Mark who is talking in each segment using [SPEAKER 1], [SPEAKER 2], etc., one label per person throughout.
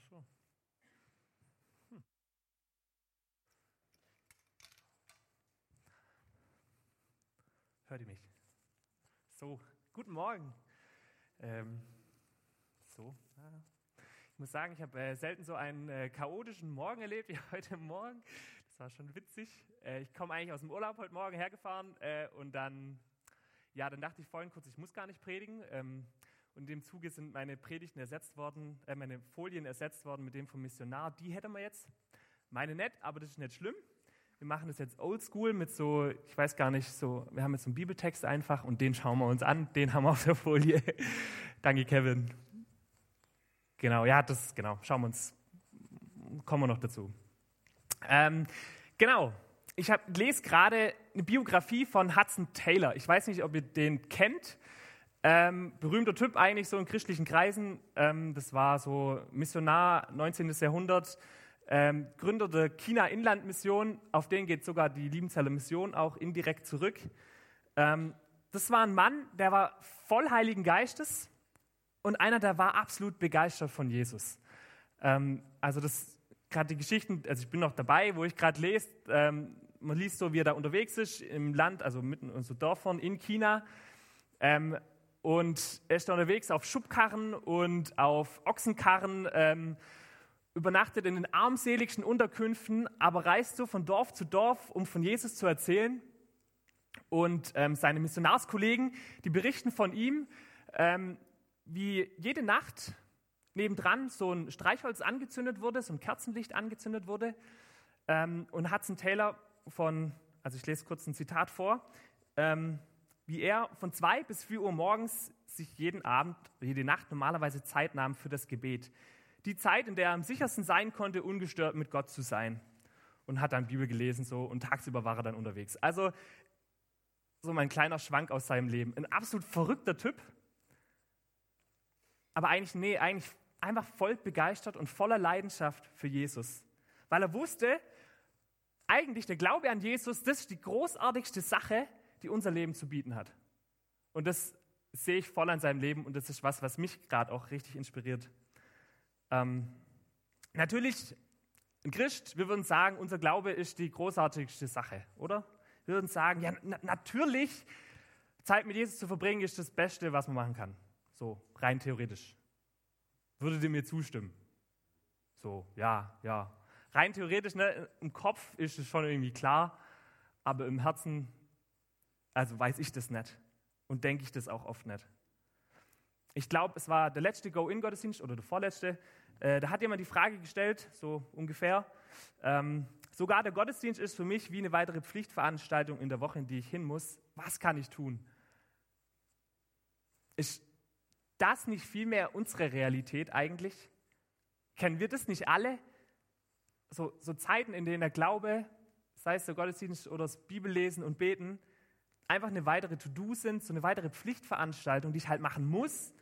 [SPEAKER 1] Ach so. Hm. Hört ihr mich? So, guten Morgen. Ähm, so, ich muss sagen, ich habe äh, selten so einen äh, chaotischen Morgen erlebt wie heute Morgen. Das war schon witzig. Äh, ich komme eigentlich aus dem Urlaub heute Morgen hergefahren äh, und dann, ja, dann dachte ich vorhin kurz, ich muss gar nicht predigen. Ähm, und in dem Zuge sind meine Predigten ersetzt worden, äh, meine Folien ersetzt worden mit dem vom Missionar. Die hätten wir jetzt. Meine nicht, aber das ist nicht schlimm. Wir machen das jetzt oldschool mit so, ich weiß gar nicht, so, wir haben jetzt so einen Bibeltext einfach und den schauen wir uns an, den haben wir auf der Folie. Danke, Kevin. Genau, ja, das, genau, schauen wir uns, kommen wir noch dazu. Ähm, genau, ich hab, lese gerade eine Biografie von Hudson Taylor. Ich weiß nicht, ob ihr den kennt. Ähm, berühmter Typ eigentlich so in christlichen Kreisen. Ähm, das war so Missionar 19. Jahrhundert, ähm, Gründer der China-Inland-Mission. Auf den geht sogar die Liebenzeller Mission auch indirekt zurück. Ähm, das war ein Mann, der war voll Heiligen Geistes und einer, der war absolut begeistert von Jesus. Ähm, also das gerade die Geschichten, also ich bin noch dabei, wo ich gerade lese. Ähm, man liest so, wie er da unterwegs ist im Land, also mitten in so Dörfern in China. Ähm, und er ist da unterwegs auf Schubkarren und auf Ochsenkarren, ähm, übernachtet in den armseligsten Unterkünften, aber reist so von Dorf zu Dorf, um von Jesus zu erzählen. Und ähm, seine Missionarskollegen, die berichten von ihm, ähm, wie jede Nacht nebendran so ein Streichholz angezündet wurde, so ein Kerzenlicht angezündet wurde. Ähm, und Hudson Taylor von, also ich lese kurz ein Zitat vor, ähm, wie er von zwei bis vier Uhr morgens sich jeden Abend, jede Nacht normalerweise Zeit nahm für das Gebet. Die Zeit, in der er am sichersten sein konnte, ungestört mit Gott zu sein. Und hat dann Bibel gelesen so und tagsüber war er dann unterwegs. Also so mein kleiner Schwank aus seinem Leben. Ein absolut verrückter Typ. Aber eigentlich, nee, eigentlich einfach voll begeistert und voller Leidenschaft für Jesus. Weil er wusste, eigentlich der Glaube an Jesus, das ist die großartigste Sache, die unser Leben zu bieten hat. Und das sehe ich voll an seinem Leben und das ist was, was mich gerade auch richtig inspiriert. Ähm, natürlich, ein Christ, wir würden sagen, unser Glaube ist die großartigste Sache, oder? Wir würden sagen, ja, na natürlich, Zeit mit Jesus zu verbringen ist das Beste, was man machen kann. So, rein theoretisch. Würdet ihr mir zustimmen? So, ja, ja. Rein theoretisch, ne, im Kopf ist es schon irgendwie klar, aber im Herzen also weiß ich das nicht und denke ich das auch oft nicht. Ich glaube, es war der letzte Go-In-Gottesdienst oder der vorletzte. Äh, da hat jemand die Frage gestellt, so ungefähr. Ähm, sogar der Gottesdienst ist für mich wie eine weitere Pflichtveranstaltung in der Woche, in die ich hin muss. Was kann ich tun? Ist das nicht vielmehr unsere Realität eigentlich? Kennen wir das nicht alle? So, so Zeiten, in denen der Glaube, sei es der Gottesdienst oder das Bibellesen und Beten, einfach eine weitere To-Do sind, so eine weitere Pflichtveranstaltung, die ich halt machen muss,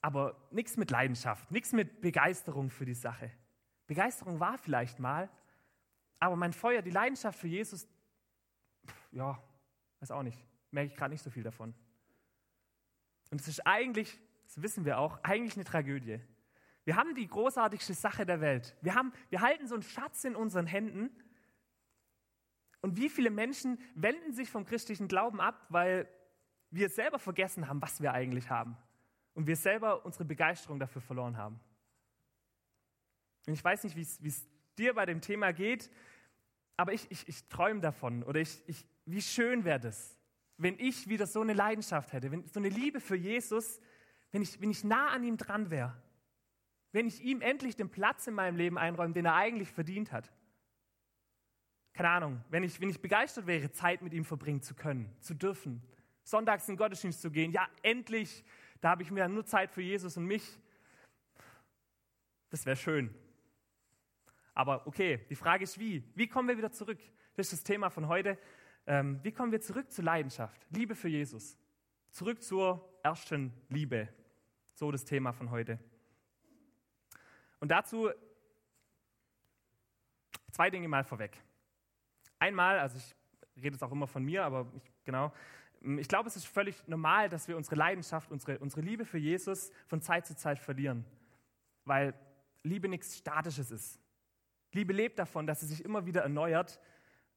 [SPEAKER 1] aber nichts mit Leidenschaft, nichts mit Begeisterung für die Sache. Begeisterung war vielleicht mal, aber mein Feuer, die Leidenschaft für Jesus, ja, weiß auch nicht, merke ich gerade nicht so viel davon. Und es ist eigentlich, das wissen wir auch, eigentlich eine Tragödie. Wir haben die großartigste Sache der Welt. Wir, haben, wir halten so einen Schatz in unseren Händen und wie viele Menschen wenden sich vom christlichen Glauben ab, weil wir selber vergessen haben, was wir eigentlich haben. Und wir selber unsere Begeisterung dafür verloren haben. Und ich weiß nicht, wie es dir bei dem Thema geht, aber ich, ich, ich träume davon. Oder ich, ich, wie schön wäre das, wenn ich wieder so eine Leidenschaft hätte, wenn, so eine Liebe für Jesus, wenn ich, wenn ich nah an ihm dran wäre. Wenn ich ihm endlich den Platz in meinem Leben einräume, den er eigentlich verdient hat keine Ahnung, wenn ich, wenn ich begeistert wäre, Zeit mit ihm verbringen zu können, zu dürfen, sonntags in den Gottesdienst zu gehen, ja, endlich, da habe ich mir nur Zeit für Jesus und mich. Das wäre schön. Aber okay, die Frage ist wie? Wie kommen wir wieder zurück? Das ist das Thema von heute. Ähm, wie kommen wir zurück zur Leidenschaft? Liebe für Jesus. Zurück zur ersten Liebe. So das Thema von heute. Und dazu zwei Dinge mal vorweg. Einmal, also ich rede jetzt auch immer von mir, aber ich, genau, ich glaube, es ist völlig normal, dass wir unsere Leidenschaft, unsere, unsere Liebe für Jesus von Zeit zu Zeit verlieren. Weil Liebe nichts Statisches ist. Liebe lebt davon, dass sie sich immer wieder erneuert.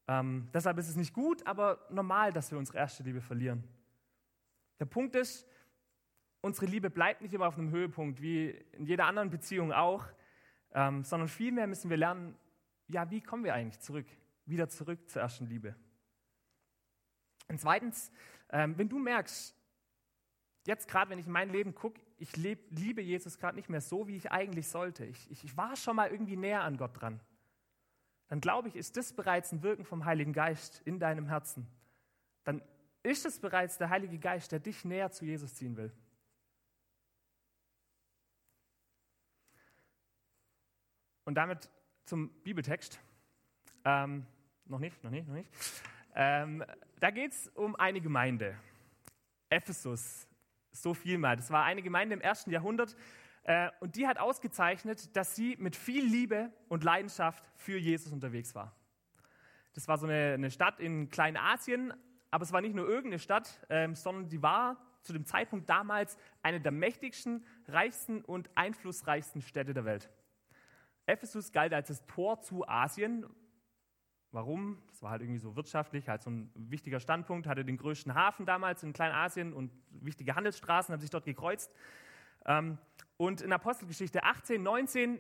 [SPEAKER 1] Ähm, deshalb ist es nicht gut, aber normal, dass wir unsere erste Liebe verlieren. Der Punkt ist, unsere Liebe bleibt nicht immer auf einem Höhepunkt, wie in jeder anderen Beziehung auch, ähm, sondern vielmehr müssen wir lernen, ja, wie kommen wir eigentlich zurück, wieder zurück zur ersten Liebe. Und zweitens, ähm, wenn du merkst, jetzt gerade, wenn ich in mein Leben gucke, ich leb, liebe Jesus gerade nicht mehr so, wie ich eigentlich sollte. Ich, ich, ich war schon mal irgendwie näher an Gott dran. Dann glaube ich, ist das bereits ein Wirken vom Heiligen Geist in deinem Herzen. Dann ist es bereits der Heilige Geist, der dich näher zu Jesus ziehen will. Und damit zum Bibeltext. Ähm, noch nicht, noch nicht, noch nicht. Ähm, da geht es um eine Gemeinde. Ephesus, so viel mal. Das war eine Gemeinde im ersten Jahrhundert äh, und die hat ausgezeichnet, dass sie mit viel Liebe und Leidenschaft für Jesus unterwegs war. Das war so eine, eine Stadt in Kleinasien, aber es war nicht nur irgendeine Stadt, ähm, sondern die war zu dem Zeitpunkt damals eine der mächtigsten, reichsten und einflussreichsten Städte der Welt. Ephesus galt als das Tor zu Asien. Warum? Das war halt irgendwie so wirtschaftlich, halt so ein wichtiger Standpunkt, hatte den größten Hafen damals in Kleinasien und wichtige Handelsstraßen haben sich dort gekreuzt. Ähm, und in Apostelgeschichte 18, 19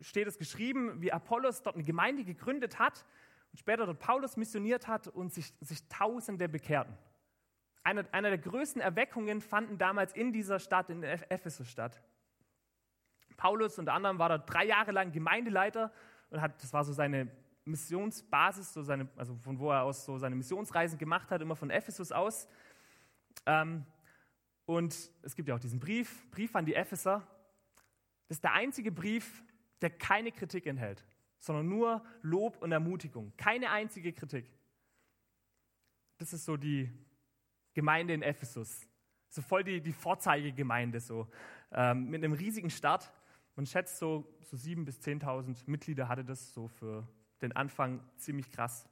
[SPEAKER 1] steht es geschrieben, wie Apollos dort eine Gemeinde gegründet hat und später dort Paulus missioniert hat und sich, sich Tausende bekehrten. Eine, eine der größten Erweckungen fanden damals in dieser Stadt, in Ephesus statt. Paulus unter anderem war dort drei Jahre lang Gemeindeleiter und hat, das war so seine Missionsbasis, so seine, also von wo er aus so seine Missionsreisen gemacht hat, immer von Ephesus aus. Ähm, und es gibt ja auch diesen Brief, Brief an die Epheser. Das ist der einzige Brief, der keine Kritik enthält, sondern nur Lob und Ermutigung. Keine einzige Kritik. Das ist so die Gemeinde in Ephesus. So voll die, die Vorzeigegemeinde, so ähm, mit einem riesigen Start. Man schätzt so, so 7.000 bis 10.000 Mitglieder hatte das so für den Anfang ziemlich krass.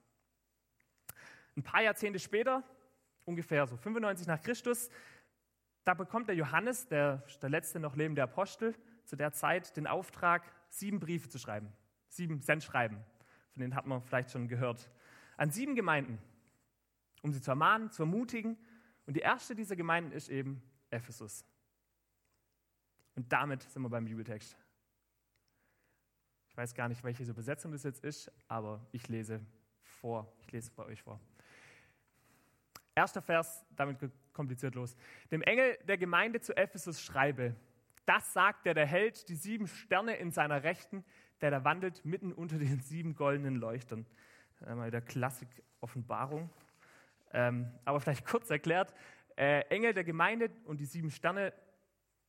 [SPEAKER 1] Ein paar Jahrzehnte später, ungefähr so 95 nach Christus, da bekommt der Johannes, der, der letzte noch lebende Apostel, zu der Zeit den Auftrag, sieben Briefe zu schreiben. Sieben Sendschreiben. Von denen hat man vielleicht schon gehört. An sieben Gemeinden, um sie zu ermahnen, zu ermutigen. Und die erste dieser Gemeinden ist eben Ephesus. Und damit sind wir beim Bibeltext. Ich weiß gar nicht, welche Übersetzung das jetzt ist, aber ich lese vor. Ich lese bei euch vor. Erster Vers, damit kompliziert los. Dem Engel der Gemeinde zu Ephesus schreibe, das sagt der, der hält die sieben Sterne in seiner Rechten, der da wandelt mitten unter den sieben goldenen Leuchtern. Einmal der Klassik Offenbarung. Ähm, aber vielleicht kurz erklärt, äh, Engel der Gemeinde und die sieben Sterne,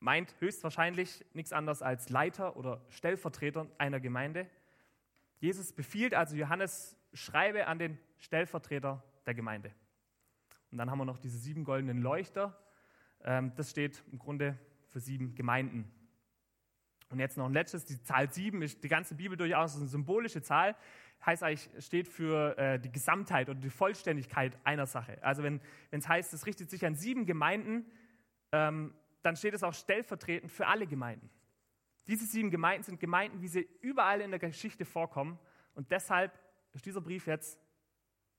[SPEAKER 1] meint höchstwahrscheinlich nichts anderes als Leiter oder Stellvertreter einer Gemeinde. Jesus befiehlt also Johannes, schreibe an den Stellvertreter der Gemeinde. Und dann haben wir noch diese sieben goldenen Leuchter. Ähm, das steht im Grunde für sieben Gemeinden. Und jetzt noch ein letztes, die Zahl sieben ist die ganze Bibel durchaus eine symbolische Zahl. Heißt eigentlich, steht für äh, die Gesamtheit oder die Vollständigkeit einer Sache. Also wenn es heißt, es richtet sich an sieben Gemeinden, ähm, dann steht es auch stellvertretend für alle Gemeinden. Diese sieben Gemeinden sind Gemeinden, wie sie überall in der Geschichte vorkommen. Und deshalb ist dieser Brief jetzt,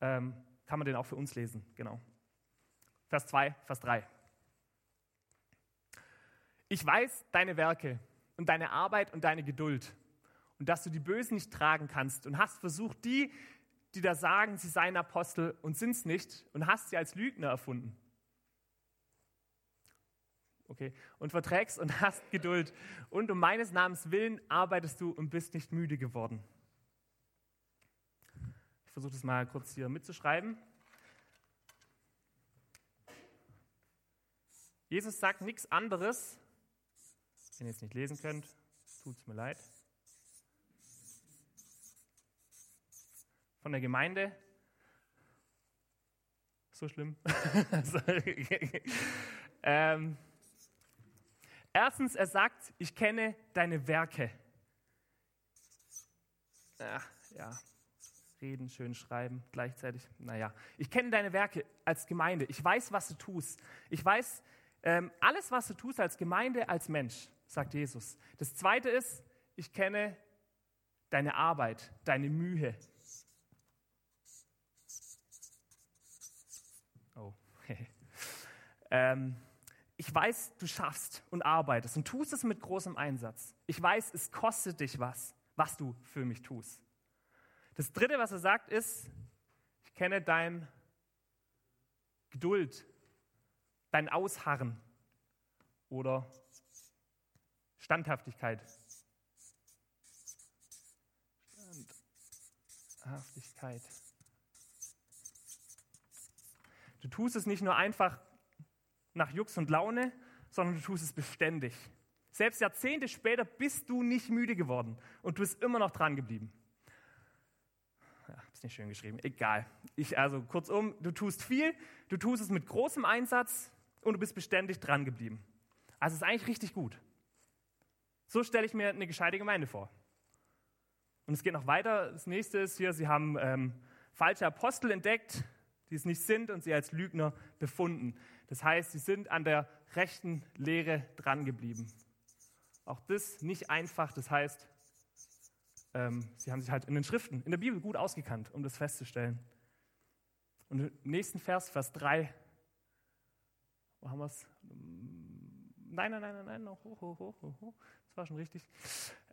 [SPEAKER 1] ähm, kann man den auch für uns lesen. Genau. Vers 2, Vers 3. Ich weiß deine Werke und deine Arbeit und deine Geduld und dass du die Bösen nicht tragen kannst und hast versucht, die, die da sagen, sie seien Apostel und sind es nicht und hast sie als Lügner erfunden okay, und verträgst und hast Geduld. Und um meines Namens willen arbeitest du und bist nicht müde geworden. Ich versuche das mal kurz hier mitzuschreiben. Jesus sagt nichts anderes, wenn ihr es nicht lesen könnt, tut es mir leid. Von der Gemeinde. So schlimm. ähm, Erstens, er sagt, ich kenne deine Werke. Ach, ja, reden, schön schreiben, gleichzeitig. Naja, ich kenne deine Werke als Gemeinde. Ich weiß, was du tust. Ich weiß ähm, alles, was du tust als Gemeinde, als Mensch, sagt Jesus. Das zweite ist, ich kenne deine Arbeit, deine Mühe. Oh, ähm, ich weiß, du schaffst und arbeitest und tust es mit großem Einsatz. Ich weiß, es kostet dich was, was du für mich tust. Das Dritte, was er sagt, ist, ich kenne dein Geduld, dein Ausharren oder Standhaftigkeit. Standhaftigkeit. Du tust es nicht nur einfach nach Jux und Laune, sondern du tust es beständig. Selbst Jahrzehnte später bist du nicht müde geworden und du bist immer noch dran geblieben. Ja, ist nicht schön geschrieben. Egal. Ich, also kurzum, du tust viel, du tust es mit großem Einsatz und du bist beständig dran geblieben. Also es ist eigentlich richtig gut. So stelle ich mir eine gescheite Gemeinde vor. Und es geht noch weiter. Das nächste ist hier, sie haben ähm, falsche Apostel entdeckt, die es nicht sind und sie als Lügner befunden. Das heißt, sie sind an der rechten Lehre dran geblieben. Auch das nicht einfach. Das heißt, ähm, sie haben sich halt in den Schriften, in der Bibel gut ausgekannt, um das festzustellen. Und im nächsten Vers, Vers 3, wo haben wir es? Nein, nein, nein, nein, nein, hoch, hoch, hoch, hoch. Das war schon richtig.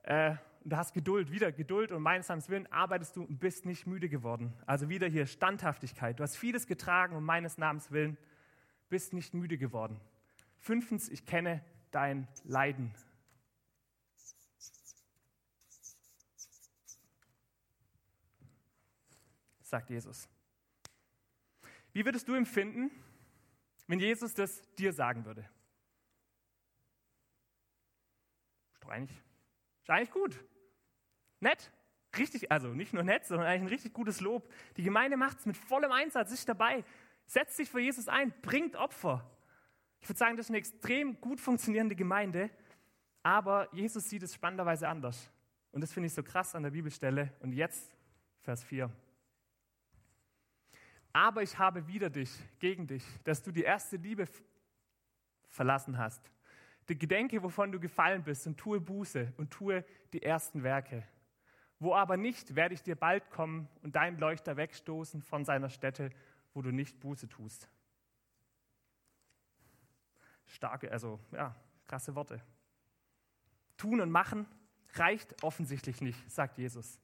[SPEAKER 1] Äh, du hast Geduld, wieder Geduld und meines Namens Willen arbeitest du und bist nicht müde geworden. Also wieder hier Standhaftigkeit. Du hast vieles getragen um meines Namens Willen bist nicht müde geworden. Fünftens, ich kenne dein Leiden. sagt Jesus. Wie würdest du empfinden, wenn Jesus das dir sagen würde? Ist doch eigentlich, ist eigentlich gut. Nett. Richtig, also nicht nur nett, sondern eigentlich ein richtig gutes Lob. Die Gemeinde macht es mit vollem Einsatz, ist dabei, setzt sich für Jesus ein, bringt Opfer. Ich würde sagen, das ist eine extrem gut funktionierende Gemeinde, aber Jesus sieht es spannenderweise anders. Und das finde ich so krass an der Bibelstelle. Und jetzt Vers 4. Aber ich habe wieder dich, gegen dich, dass du die erste Liebe verlassen hast. Gedenke, wovon du gefallen bist, und tue Buße und tue die ersten Werke. Wo aber nicht, werde ich dir bald kommen und deinen Leuchter wegstoßen von seiner Stätte, wo du nicht Buße tust. Starke, also ja, krasse Worte. Tun und machen reicht offensichtlich nicht, sagt Jesus.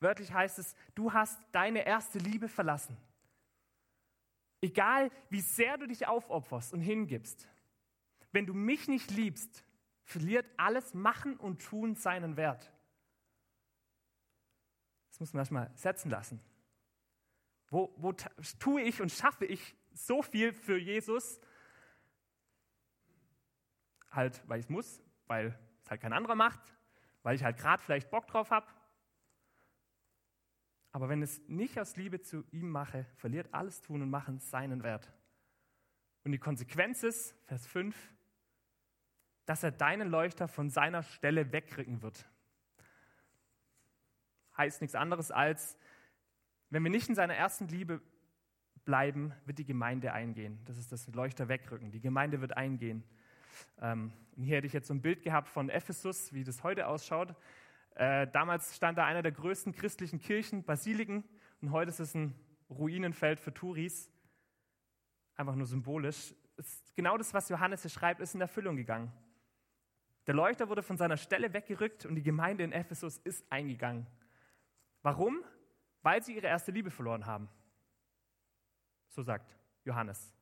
[SPEAKER 1] Wörtlich heißt es, du hast deine erste Liebe verlassen. Egal, wie sehr du dich aufopferst und hingibst, wenn du mich nicht liebst, verliert alles Machen und Tun seinen Wert. Das muss man erstmal setzen lassen. Wo, wo tue ich und schaffe ich so viel für Jesus? Halt, weil ich es muss, weil es halt kein anderer macht, weil ich halt gerade vielleicht Bock drauf habe. Aber wenn es nicht aus Liebe zu ihm mache, verliert alles Tun und Machen seinen Wert. Und die Konsequenz ist, Vers 5, dass er deinen Leuchter von seiner Stelle wegrücken wird. Heißt nichts anderes als, wenn wir nicht in seiner ersten Liebe bleiben, wird die Gemeinde eingehen. Das ist das Leuchter wegrücken. Die Gemeinde wird eingehen. Ähm, hier hätte ich jetzt so ein Bild gehabt von Ephesus, wie das heute ausschaut. Äh, damals stand da einer der größten christlichen Kirchen, Basiliken, und heute ist es ein Ruinenfeld für Touris. Einfach nur symbolisch. genau das, was Johannes hier schreibt, ist in Erfüllung gegangen. Der Leuchter wurde von seiner Stelle weggerückt und die Gemeinde in Ephesus ist eingegangen. Warum? Weil sie ihre erste Liebe verloren haben. So sagt Johannes.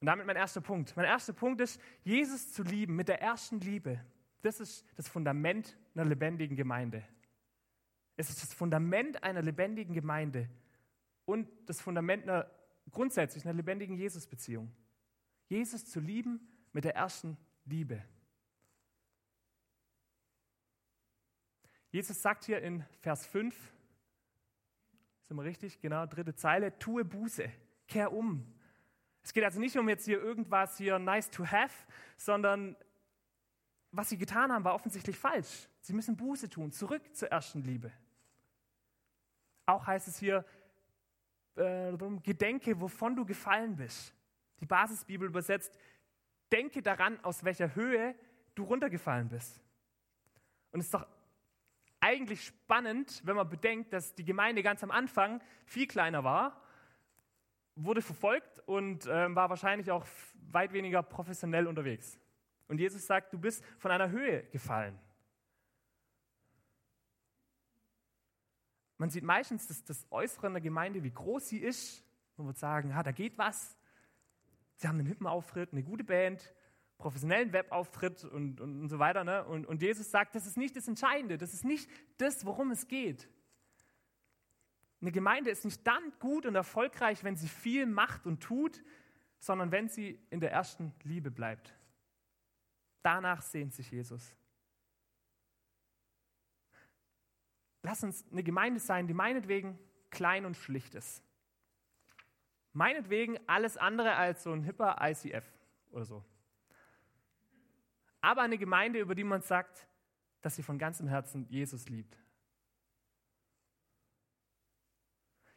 [SPEAKER 1] Und damit mein erster Punkt. Mein erster Punkt ist, Jesus zu lieben mit der ersten Liebe das ist das Fundament einer lebendigen Gemeinde. Es ist das Fundament einer lebendigen Gemeinde und das Fundament einer grundsätzlich einer lebendigen Jesus-Beziehung. Jesus zu lieben mit der ersten Liebe. Jesus sagt hier in Vers 5, sind wir richtig? Genau, dritte Zeile, tue Buße, kehr um. Es geht also nicht um jetzt hier irgendwas hier nice to have, sondern was sie getan haben, war offensichtlich falsch. Sie müssen Buße tun, zurück zur ersten Liebe. Auch heißt es hier, äh, gedenke, wovon du gefallen bist. Die Basisbibel übersetzt, denke daran, aus welcher Höhe du runtergefallen bist. Und es ist doch eigentlich spannend, wenn man bedenkt, dass die Gemeinde ganz am Anfang viel kleiner war, wurde verfolgt und äh, war wahrscheinlich auch weit weniger professionell unterwegs. Und Jesus sagt, du bist von einer Höhe gefallen. Man sieht meistens das, das Äußere in der Gemeinde, wie groß sie ist. Man wird sagen, ah, da geht was. Sie haben einen hippen Auftritt, eine gute Band, professionellen Webauftritt und, und, und so weiter. Ne? Und, und Jesus sagt, das ist nicht das Entscheidende, das ist nicht das, worum es geht. Eine Gemeinde ist nicht dann gut und erfolgreich, wenn sie viel macht und tut, sondern wenn sie in der ersten Liebe bleibt. Danach sehnt sich Jesus. Lass uns eine Gemeinde sein, die meinetwegen klein und schlicht ist. Meinetwegen alles andere als so ein hipper ICF oder so. Aber eine Gemeinde, über die man sagt, dass sie von ganzem Herzen Jesus liebt.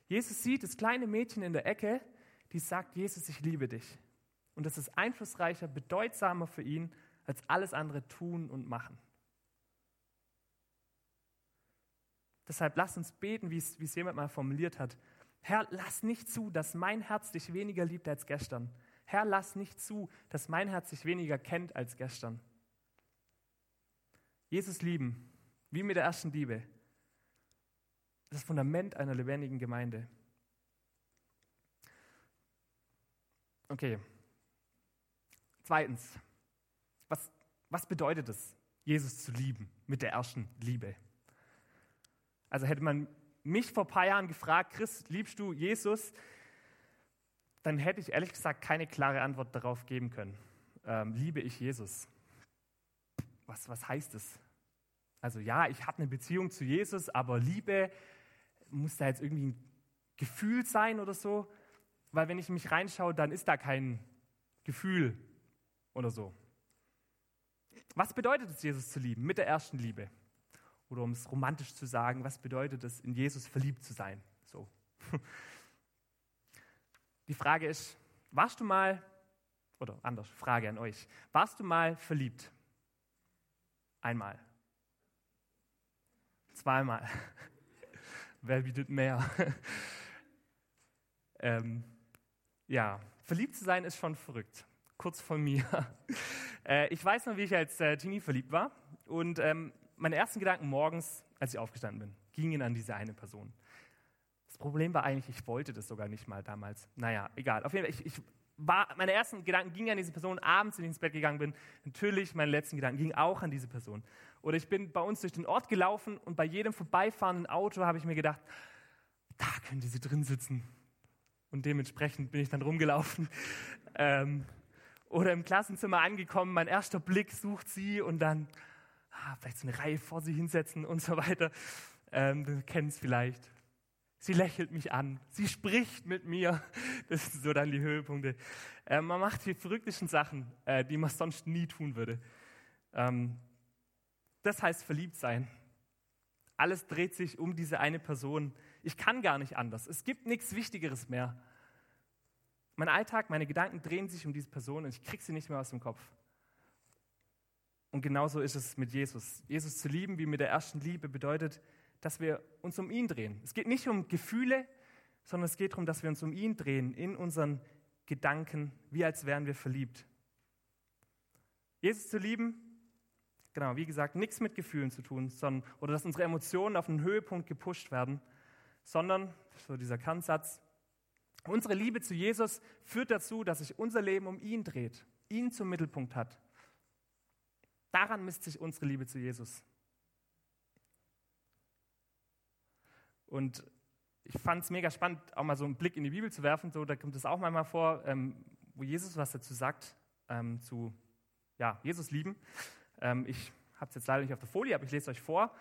[SPEAKER 1] Jesus sieht das kleine Mädchen in der Ecke, die sagt, Jesus, ich liebe dich. Und das ist einflussreicher, bedeutsamer für ihn, als alles andere tun und machen. Deshalb lass uns beten, wie es jemand mal formuliert hat. Herr, lass nicht zu, dass mein Herz dich weniger liebt als gestern. Herr, lass nicht zu, dass mein Herz dich weniger kennt als gestern. Jesus lieben, wie mit der ersten Liebe, das Fundament einer lebendigen Gemeinde. Okay. Zweitens, was, was bedeutet es, Jesus zu lieben mit der ersten Liebe? Also hätte man mich vor ein paar Jahren gefragt, Chris, liebst du Jesus? Dann hätte ich ehrlich gesagt keine klare Antwort darauf geben können. Ähm, liebe ich Jesus? Was, was heißt es? Also ja, ich habe eine Beziehung zu Jesus, aber Liebe muss da jetzt irgendwie ein Gefühl sein oder so? Weil wenn ich mich reinschaue, dann ist da kein Gefühl oder so. Was bedeutet es, Jesus zu lieben? Mit der ersten Liebe. Oder um es romantisch zu sagen, was bedeutet es, in Jesus verliebt zu sein? So. Die Frage ist, warst du mal, oder anders, Frage an euch, warst du mal verliebt? Einmal. Zweimal. Wer bietet mehr? ähm, ja, verliebt zu sein ist schon verrückt. Kurz von mir. äh, ich weiß noch, wie ich als äh, Teenie verliebt war. Und ähm, meine ersten Gedanken morgens, als ich aufgestanden bin, gingen an diese eine Person. Das Problem war eigentlich, ich wollte das sogar nicht mal damals. Naja, egal. Auf jeden Fall, ich, ich war, meine ersten Gedanken gingen an diese Person, abends, wenn ich ins Bett gegangen bin. Natürlich, meine letzten Gedanken gingen auch an diese Person. Oder ich bin bei uns durch den Ort gelaufen und bei jedem vorbeifahrenden Auto habe ich mir gedacht, da könnte sie drin sitzen. Und dementsprechend bin ich dann rumgelaufen. Ähm, oder im Klassenzimmer angekommen, mein erster Blick sucht sie und dann ah, vielleicht so eine Reihe vor sie hinsetzen und so weiter. Ähm, du kennst es vielleicht. Sie lächelt mich an, sie spricht mit mir. Das sind so dann die Höhepunkte. Äh, man macht die verrücktesten Sachen, äh, die man sonst nie tun würde. Ähm, das heißt verliebt sein. Alles dreht sich um diese eine Person. Ich kann gar nicht anders. Es gibt nichts Wichtigeres mehr. Mein Alltag, meine Gedanken drehen sich um diese Person und ich kriege sie nicht mehr aus dem Kopf. Und genauso ist es mit Jesus. Jesus zu lieben, wie mit der ersten Liebe, bedeutet, dass wir uns um ihn drehen. Es geht nicht um Gefühle, sondern es geht darum, dass wir uns um ihn drehen, in unseren Gedanken, wie als wären wir verliebt. Jesus zu lieben genau, wie gesagt, nichts mit Gefühlen zu tun, sondern, oder dass unsere Emotionen auf einen Höhepunkt gepusht werden, sondern, so dieser Kernsatz, unsere Liebe zu Jesus führt dazu, dass sich unser Leben um ihn dreht, ihn zum Mittelpunkt hat. Daran misst sich unsere Liebe zu Jesus. Und ich fand es mega spannend, auch mal so einen Blick in die Bibel zu werfen. So, da kommt es auch manchmal vor, ähm, wo Jesus was dazu sagt, ähm, zu ja, Jesus lieben. Ähm, ich habe es jetzt leider nicht auf der Folie, aber ich lese euch vor.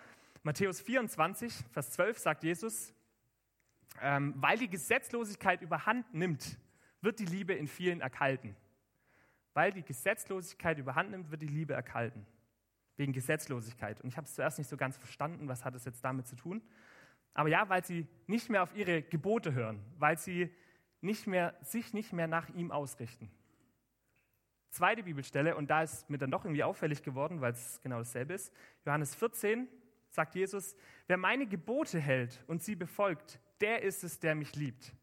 [SPEAKER 1] Matthäus 24, Vers 12 sagt Jesus, ähm, weil die Gesetzlosigkeit überhand nimmt, wird die Liebe in vielen erkalten. Weil die Gesetzlosigkeit überhand nimmt, wird die Liebe erkalten. Wegen Gesetzlosigkeit. Und ich habe es zuerst nicht so ganz verstanden, was hat es jetzt damit zu tun. Aber ja, weil sie nicht mehr auf ihre Gebote hören, weil sie nicht mehr, sich nicht mehr nach ihm ausrichten. Zweite Bibelstelle, und da ist mir dann doch irgendwie auffällig geworden, weil es genau dasselbe ist. Johannes 14 sagt Jesus, wer meine Gebote hält und sie befolgt, der ist es, der mich liebt.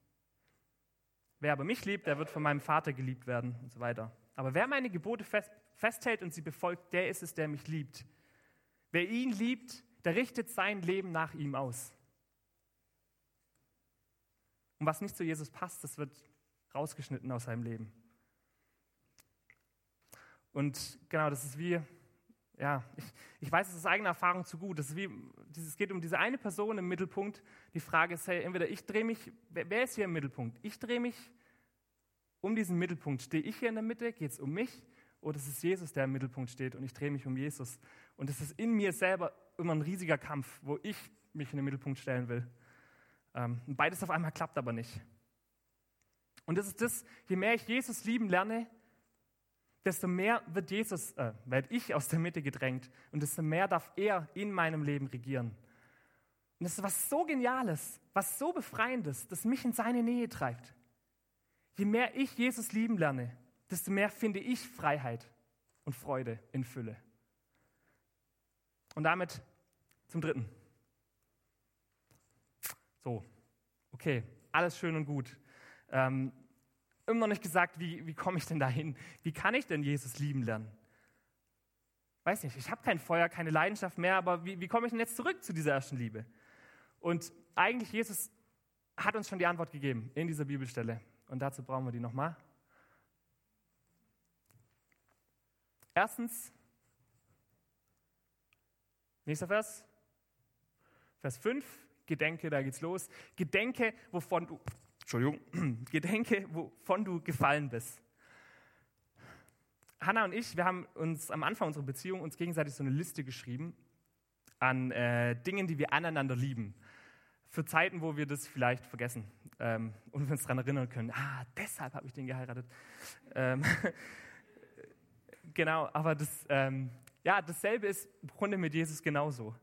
[SPEAKER 1] Wer aber mich liebt, der wird von meinem Vater geliebt werden und so weiter. Aber wer meine Gebote fest, festhält und sie befolgt, der ist es, der mich liebt. Wer ihn liebt, der richtet sein Leben nach ihm aus. Und was nicht zu Jesus passt, das wird rausgeschnitten aus seinem Leben. Und genau, das ist wie, ja, ich, ich weiß es aus eigener Erfahrung zu gut. Das ist wie, es geht um diese eine Person im Mittelpunkt. Die Frage ist, hey, entweder ich drehe mich, wer, wer ist hier im Mittelpunkt? Ich drehe mich um diesen Mittelpunkt. Stehe ich hier in der Mitte? Geht es um mich? Oder ist es Jesus, der im Mittelpunkt steht und ich drehe mich um Jesus? Und es ist in mir selber immer ein riesiger Kampf, wo ich mich in den Mittelpunkt stellen will. Ähm, beides auf einmal klappt aber nicht. Und das ist das, je mehr ich Jesus lieben lerne, desto mehr wird Jesus, äh, werde ich aus der Mitte gedrängt und desto mehr darf er in meinem Leben regieren. Und das ist was so Geniales, was so Befreiendes, das mich in seine Nähe treibt. Je mehr ich Jesus lieben lerne, desto mehr finde ich Freiheit und Freude in Fülle. Und damit zum dritten. So, okay, alles schön und gut. Ähm, immer noch nicht gesagt, wie, wie komme ich denn dahin? Wie kann ich denn Jesus lieben lernen? Weiß nicht, ich habe kein Feuer, keine Leidenschaft mehr, aber wie, wie komme ich denn jetzt zurück zu dieser ersten Liebe? Und eigentlich, Jesus hat uns schon die Antwort gegeben in dieser Bibelstelle. Und dazu brauchen wir die nochmal. Erstens, nächster Vers, Vers 5, Gedenke, da geht's los. Gedenke, wovon du, Entschuldigung, gedenke, wovon du gefallen bist. Hannah und ich, wir haben uns am Anfang unserer Beziehung uns gegenseitig so eine Liste geschrieben an äh, Dingen, die wir aneinander lieben. Für Zeiten, wo wir das vielleicht vergessen ähm, und uns daran erinnern können. Ah, deshalb habe ich den geheiratet. Ähm, genau, aber das, ähm, ja, dasselbe ist im Grunde mit Jesus genauso.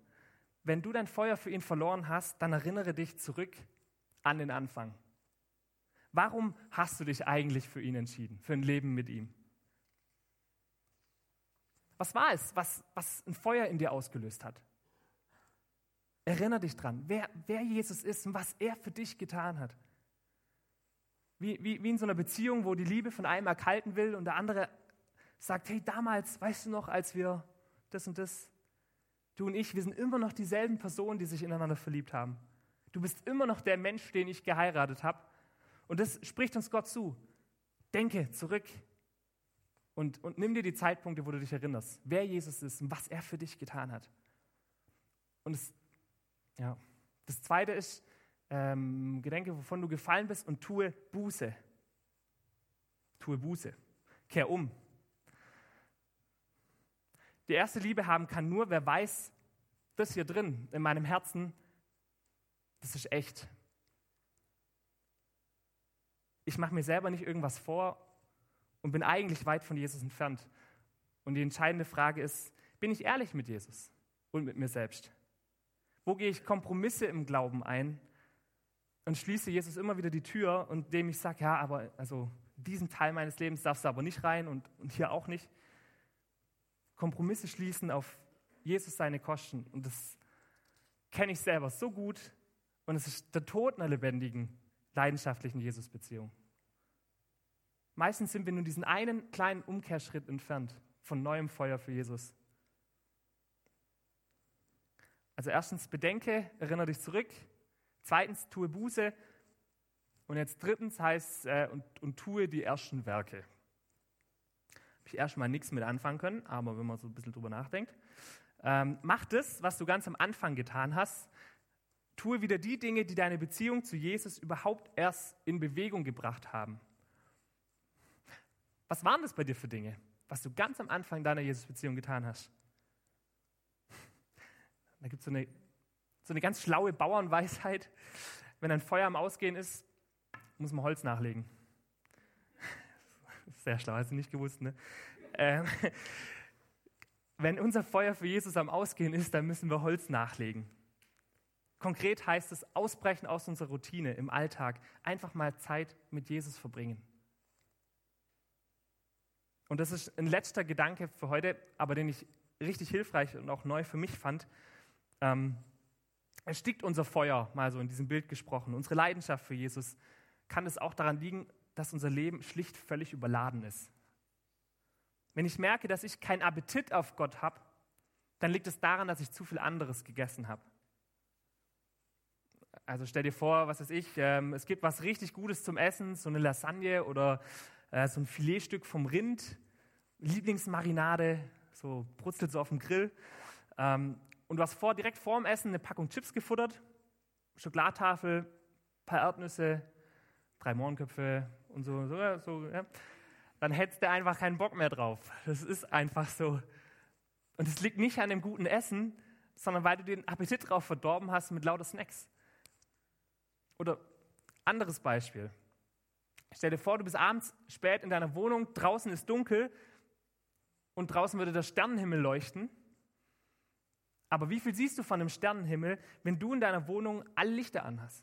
[SPEAKER 1] Wenn du dein Feuer für ihn verloren hast, dann erinnere dich zurück an den Anfang. Warum hast du dich eigentlich für ihn entschieden, für ein Leben mit ihm? Was war es, was, was ein Feuer in dir ausgelöst hat? Erinnere dich dran, wer, wer Jesus ist und was er für dich getan hat. Wie, wie, wie in so einer Beziehung, wo die Liebe von einem erkalten will und der andere sagt, hey, damals, weißt du noch, als wir das und das, du und ich, wir sind immer noch dieselben Personen, die sich ineinander verliebt haben. Du bist immer noch der Mensch, den ich geheiratet habe. Und das spricht uns Gott zu. Denke zurück und, und nimm dir die Zeitpunkte, wo du dich erinnerst, wer Jesus ist und was er für dich getan hat. Und das, ja, das Zweite ist, ähm, gedenke, wovon du gefallen bist und tue Buße. Tue Buße. Kehr um. Die erste Liebe haben kann nur, wer weiß, das hier drin in meinem Herzen, das ist echt. Ich mache mir selber nicht irgendwas vor und bin eigentlich weit von Jesus entfernt. Und die entscheidende Frage ist, bin ich ehrlich mit Jesus und mit mir selbst? Wo gehe ich Kompromisse im Glauben ein und schließe Jesus immer wieder die Tür und dem ich sage, ja, aber also diesen Teil meines Lebens darfst du aber nicht rein und, und hier auch nicht. Kompromisse schließen auf Jesus seine Kosten. Und das kenne ich selber so gut. Und es ist der Tod einer lebendigen, leidenschaftlichen Jesus-Beziehung. Meistens sind wir nur diesen einen kleinen Umkehrschritt entfernt von neuem Feuer für Jesus. Also erstens, bedenke, erinnere dich zurück. Zweitens, tue Buße. Und jetzt drittens heißt äh, und, und tue die ersten Werke ich erstmal nichts mit anfangen können, aber wenn man so ein bisschen drüber nachdenkt. Ähm, mach das, was du ganz am Anfang getan hast. Tue wieder die Dinge, die deine Beziehung zu Jesus überhaupt erst in Bewegung gebracht haben. Was waren das bei dir für Dinge, was du ganz am Anfang deiner Jesus-Beziehung getan hast? Da gibt es so eine, so eine ganz schlaue Bauernweisheit. Wenn ein Feuer am Ausgehen ist, muss man Holz nachlegen. Sehr schlau, hast du nicht gewusst, ne? Ähm, wenn unser Feuer für Jesus am Ausgehen ist, dann müssen wir Holz nachlegen. Konkret heißt es ausbrechen aus unserer Routine im Alltag, einfach mal Zeit mit Jesus verbringen. Und das ist ein letzter Gedanke für heute, aber den ich richtig hilfreich und auch neu für mich fand. Ähm, erstickt unser Feuer, mal so in diesem Bild gesprochen, unsere Leidenschaft für Jesus, kann es auch daran liegen, dass unser Leben schlicht völlig überladen ist. Wenn ich merke, dass ich keinen Appetit auf Gott habe, dann liegt es daran, dass ich zu viel anderes gegessen habe. Also stell dir vor, was weiß ich, ähm, es gibt was richtig Gutes zum Essen, so eine Lasagne oder äh, so ein Filetstück vom Rind, Lieblingsmarinade, so brutzelt so auf dem Grill. Ähm, und du hast vor, direkt vor dem Essen eine Packung Chips gefuttert, Schokoladtafel, paar Erdnüsse, drei Mohrenköpfe und so, so, so ja. dann hättest du einfach keinen Bock mehr drauf. Das ist einfach so. Und es liegt nicht an dem guten Essen, sondern weil du den Appetit drauf verdorben hast mit lauter Snacks. Oder anderes Beispiel. Stell dir vor, du bist abends spät in deiner Wohnung, draußen ist dunkel und draußen würde der Sternenhimmel leuchten. Aber wie viel siehst du von dem Sternenhimmel, wenn du in deiner Wohnung alle Lichter anhast?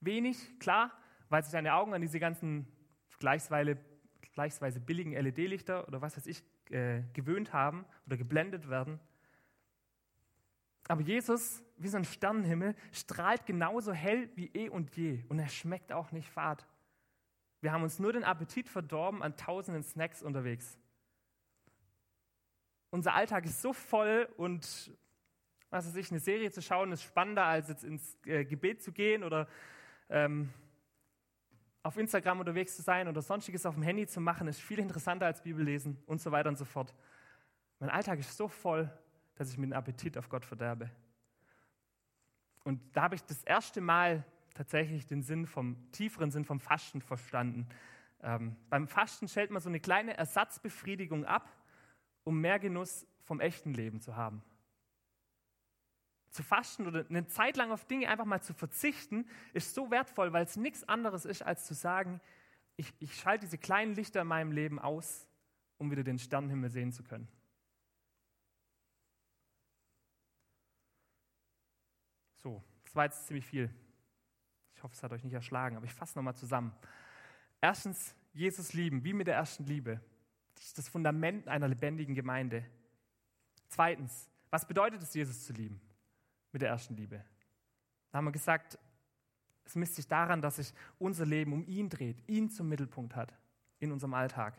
[SPEAKER 1] Wenig, klar, weil sich deine Augen an diese ganzen vergleichsweise, vergleichsweise billigen LED-Lichter oder was weiß ich äh, gewöhnt haben oder geblendet werden. Aber Jesus, wie so ein Sternenhimmel, strahlt genauso hell wie eh und je und er schmeckt auch nicht fad. Wir haben uns nur den Appetit verdorben an tausenden Snacks unterwegs. Unser Alltag ist so voll und was weiß ich, eine Serie zu schauen ist spannender, als jetzt ins äh, Gebet zu gehen oder ähm, auf Instagram unterwegs zu sein oder sonstiges auf dem Handy zu machen, ist viel interessanter als Bibel lesen und so weiter und so fort. Mein Alltag ist so voll, dass ich mir den Appetit auf Gott verderbe. Und da habe ich das erste Mal tatsächlich den Sinn vom tieferen Sinn vom Fasten verstanden. Ähm, beim Fasten stellt man so eine kleine Ersatzbefriedigung ab, um mehr Genuss vom echten Leben zu haben. Zu fasten oder eine Zeit lang auf Dinge einfach mal zu verzichten, ist so wertvoll, weil es nichts anderes ist, als zu sagen, ich, ich schalte diese kleinen Lichter in meinem Leben aus, um wieder den Sternenhimmel sehen zu können. So, das war jetzt ziemlich viel. Ich hoffe, es hat euch nicht erschlagen, aber ich fasse nochmal zusammen. Erstens, Jesus lieben, wie mit der ersten Liebe. Das ist das Fundament einer lebendigen Gemeinde. Zweitens, was bedeutet es, Jesus zu lieben mit der ersten Liebe? Da haben wir gesagt, es misst sich daran, dass sich unser Leben um ihn dreht, ihn zum Mittelpunkt hat in unserem Alltag.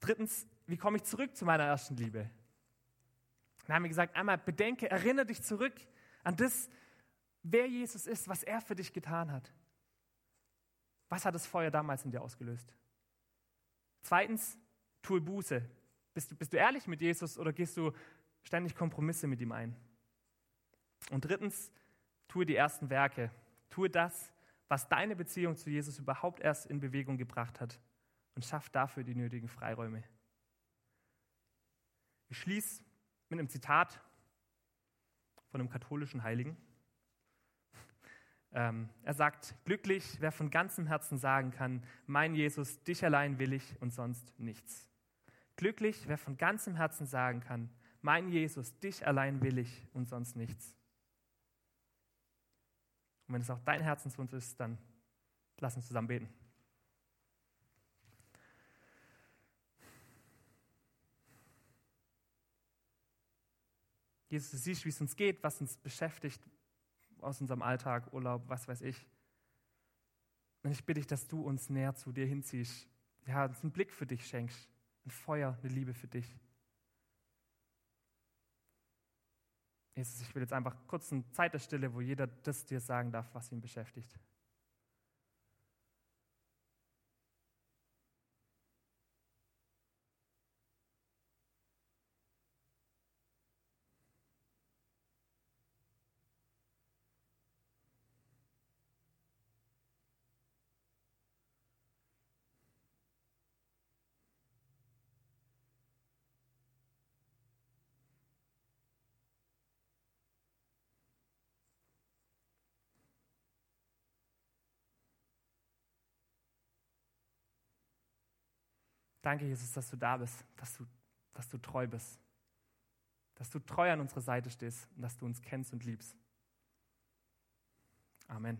[SPEAKER 1] Drittens, wie komme ich zurück zu meiner ersten Liebe? Dann haben wir gesagt, einmal bedenke, erinnere dich zurück an das, wer Jesus ist, was er für dich getan hat. Was hat das Feuer damals in dir ausgelöst? Zweitens, tue Buße. Bist du, bist du ehrlich mit Jesus oder gehst du ständig Kompromisse mit ihm ein? Und drittens, tue die ersten Werke. Tue das, was deine Beziehung zu Jesus überhaupt erst in Bewegung gebracht hat und schaff dafür die nötigen Freiräume. Ich schließe mit einem Zitat von einem katholischen Heiligen. Ähm, er sagt, glücklich, wer von ganzem Herzen sagen kann, mein Jesus, dich allein will ich und sonst nichts. Glücklich, wer von ganzem Herzen sagen kann, mein Jesus, dich allein will ich und sonst nichts. Und wenn es auch dein Herzenswunsch ist, dann lass uns zusammen beten. Jesus, du siehst, wie es uns geht, was uns beschäftigt aus unserem Alltag, Urlaub, was weiß ich. Und ich bitte dich, dass du uns näher zu dir hinziehst. Ja, uns einen Blick für dich schenkst, ein Feuer, eine Liebe für dich. Jesus, ich will jetzt einfach kurz eine Zeit der Stille, wo jeder das dir sagen darf, was ihn beschäftigt. Danke, Jesus, dass du da bist, dass du, dass du treu bist, dass du treu an unserer Seite stehst und dass du uns kennst und liebst. Amen.